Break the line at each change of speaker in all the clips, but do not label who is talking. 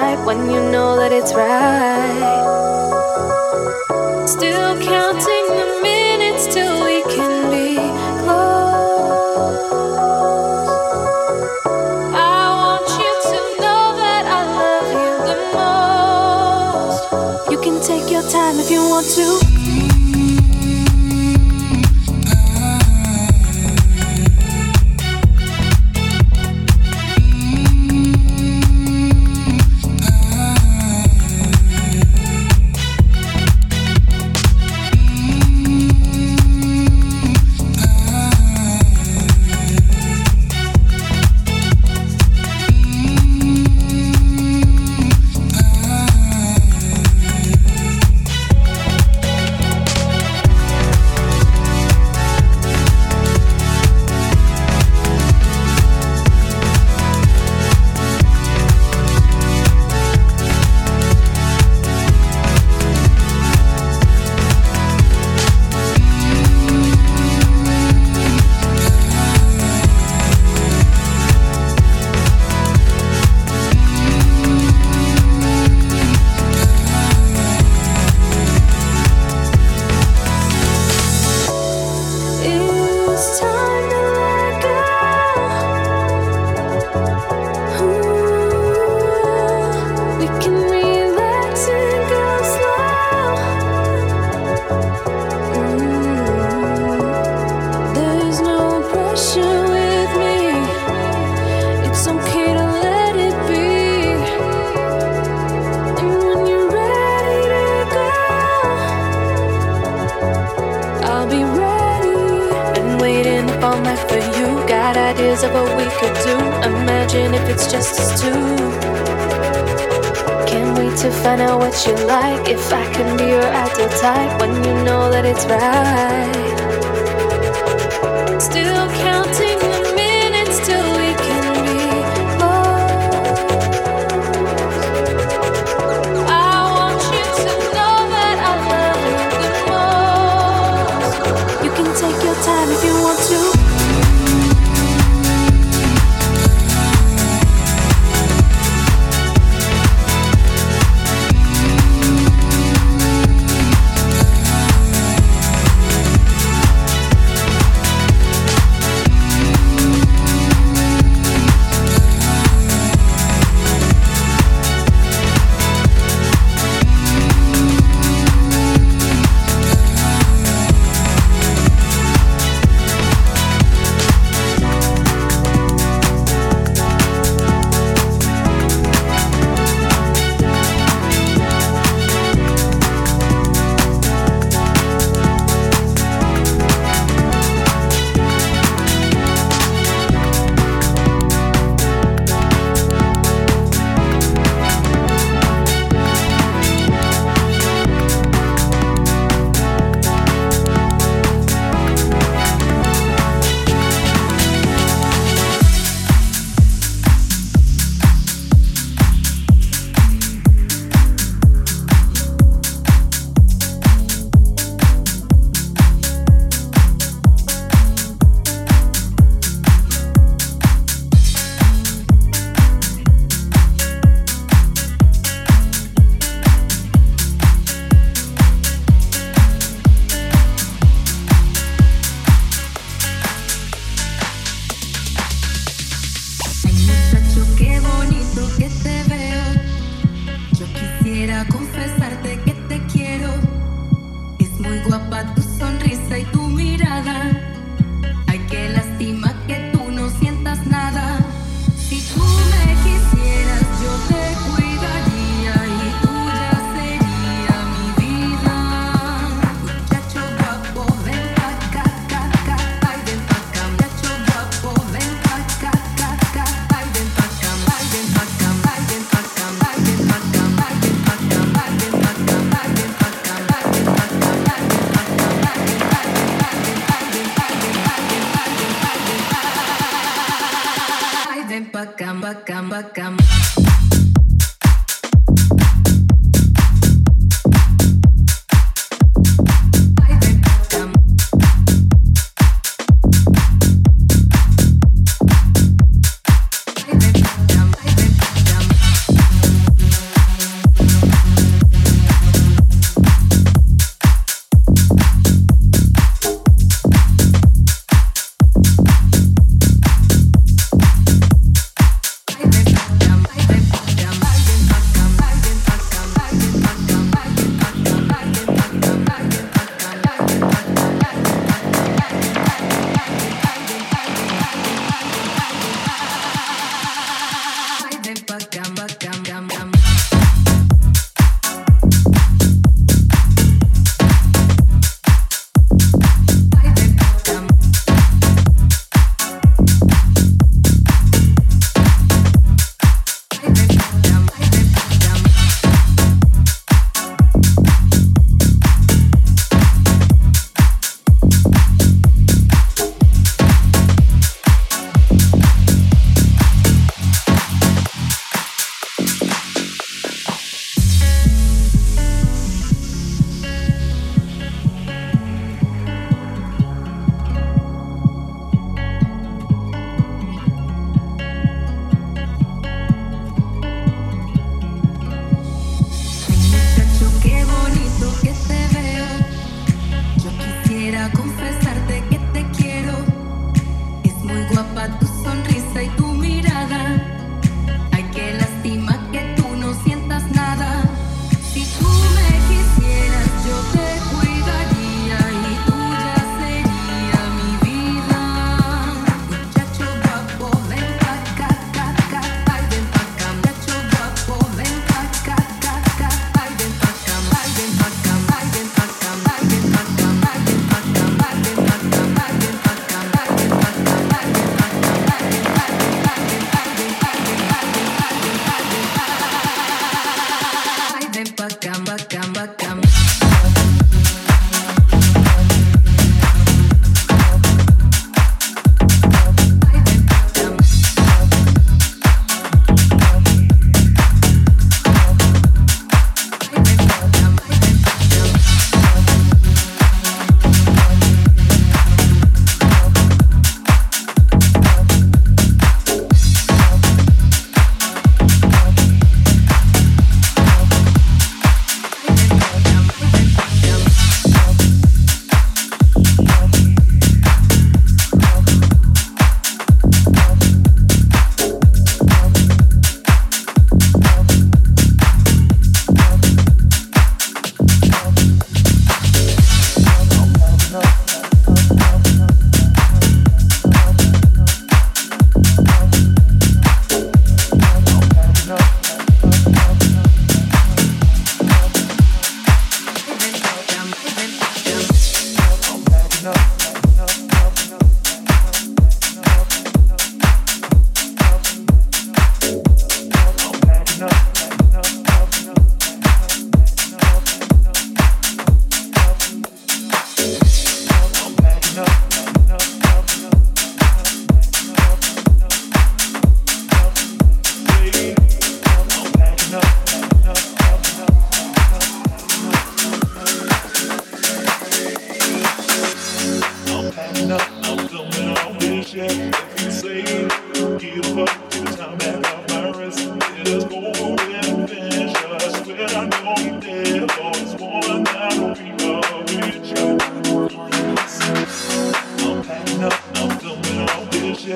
when you пока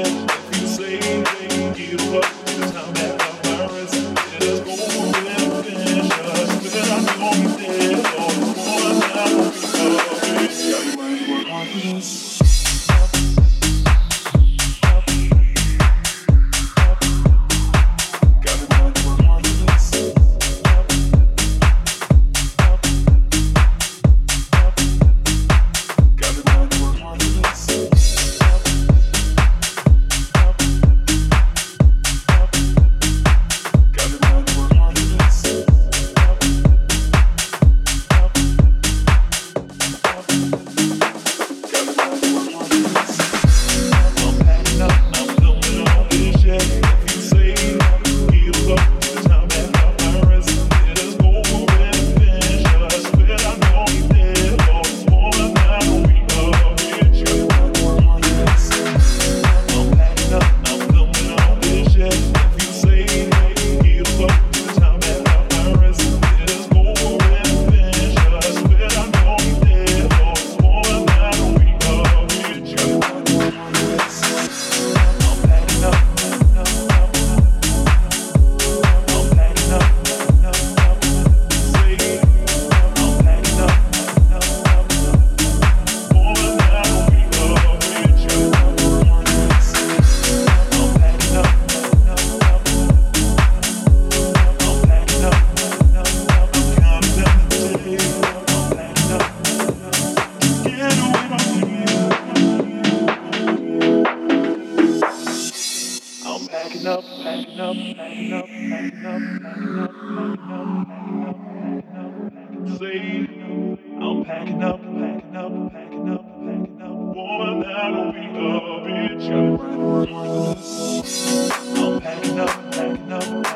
that you say thank you for 'cause I'm that woman that'll be the bitch. I'm packing up, packing up.